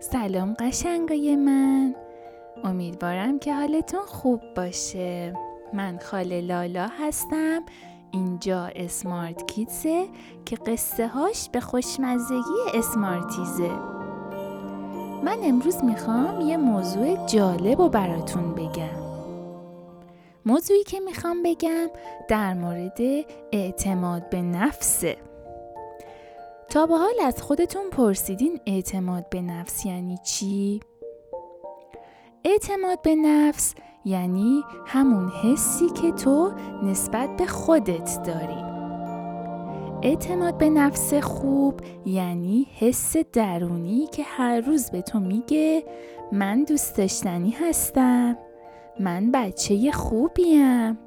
سلام قشنگای من. امیدوارم که حالتون خوب باشه. من خاله لالا هستم. اینجا اسمارت کیتسه که قصه هاش به خوشمزگی اسمارتیزه. من امروز می‌خوام یه موضوع جالب رو براتون بگم. موضوعی که می‌خوام بگم در مورد اعتماد به نفسه. تا به حال از خودتون پرسیدین اعتماد به نفس یعنی چی؟ اعتماد به نفس یعنی همون حسی که تو نسبت به خودت داری اعتماد به نفس خوب یعنی حس درونی که هر روز به تو میگه من دوست داشتنی هستم من بچه خوبیم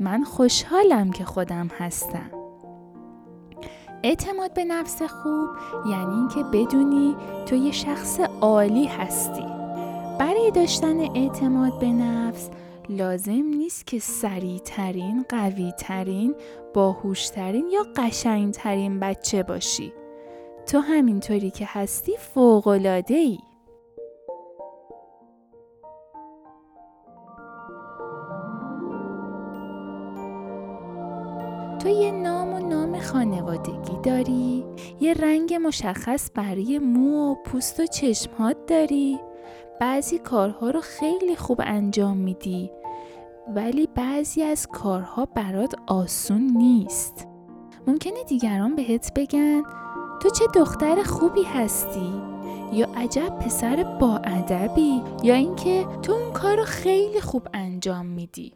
من خوشحالم که خودم هستم اعتماد به نفس خوب یعنی اینکه بدونی تو یه شخص عالی هستی. برای داشتن اعتماد به نفس لازم نیست که سریعترین، قویترین، باهوشترین یا قشنگترین بچه باشی. تو همینطوری که هستی فوقلاده ای تو یه نام و نام خانوادگی داری؟ یه رنگ مشخص برای مو و پوست و چشمهات داری؟ بعضی کارها رو خیلی خوب انجام میدی ولی بعضی از کارها برات آسون نیست ممکنه دیگران بهت بگن تو چه دختر خوبی هستی یا عجب پسر با ادبی یا اینکه تو اون کار رو خیلی خوب انجام میدی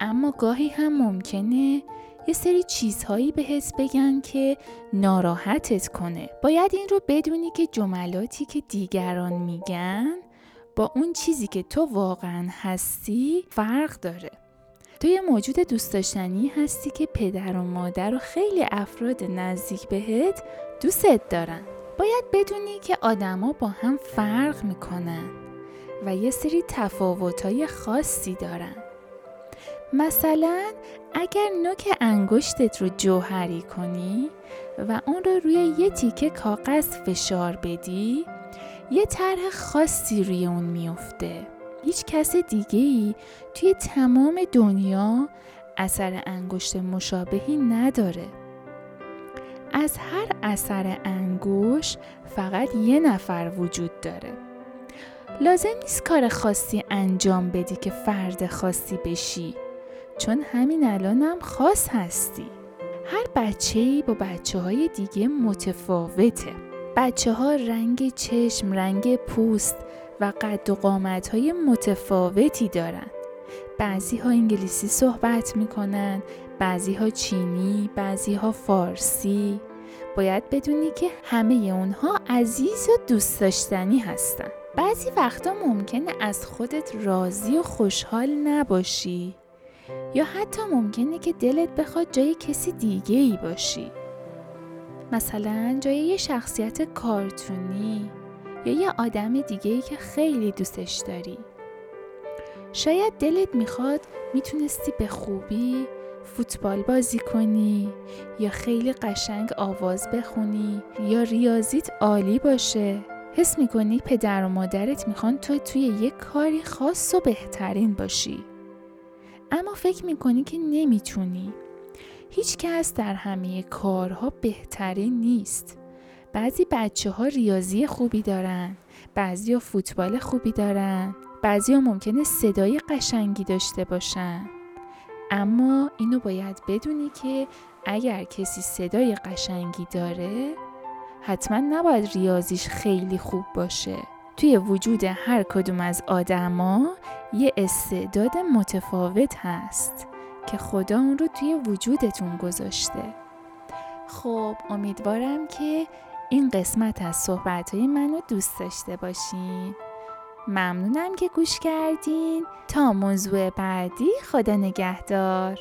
اما گاهی هم ممکنه یه سری چیزهایی بهت بگن که ناراحتت کنه. باید این رو بدونی که جملاتی که دیگران میگن با اون چیزی که تو واقعا هستی فرق داره. تو یه موجود دوست داشتنی هستی که پدر و مادر و خیلی افراد نزدیک بهت دوستت دارن. باید بدونی که آدما با هم فرق می‌کنن و یه سری تفاوتهای خاصی دارن. مثلا اگر نوک انگشتت رو جوهری کنی و اون رو روی یه تیکه کاغذ فشار بدی یه طرح خاصی روی اون میفته هیچ کس دیگه ای توی تمام دنیا اثر انگشت مشابهی نداره. از هر اثر انگشت فقط یه نفر وجود داره. لازم نیست کار خاصی انجام بدی که فرد خاصی بشی. چون همین الانم خاص هستی. هر بچه با بچه های دیگه متفاوته. بچه ها رنگ چشم، رنگ پوست و قد و قامت های متفاوتی دارن. بعضی ها انگلیسی صحبت می‌کنن بعضی ها چینی، بعضی ها فارسی. باید بدونی که همه اونها عزیز و دوست داشتنی هستن. بعضی وقتا ممکنه از خودت راضی و خوشحال نباشی. یا حتی ممکنه که دلت بخواد جای کسی دیگه ای باشی. مثلا جای یه شخصیت کارتونی یا یه آدم دیگه ای که خیلی دوستش داری. شاید دلت می‌خواد می‌تونستی به خوبی فوتبال بازی کنی یا خیلی قشنگ آواز بخونی یا ریاضیت عالی باشه. حس می‌کنی پدر و مادرت می‌خوان تو توی یه کاری خاص و بهترین باشی. اما فکر می‌کنی که نمی‌تونی. هیچ کس در همه کارها بهترین نیست. بعضی بچه ها ریاضی خوبی دارن بعضی ها فوتبال خوبی دارن بعضی ها ممکنه صدای قشنگی داشته باشن. اما اینو باید بدونی که اگر کسی صدای قشنگی داره حتما نباید ریاضیش خیلی خوب باشه. توی وجود هر کدوم از آدما یه استعداد متفاوت هست که خدا اون رو توی وجودتون گذاشته. خب امیدوارم که این قسمت از صحبتهای من منو دوست داشته باشین. ممنونم که گوش کردین. تا موضوع بعدی خدا نگهدار.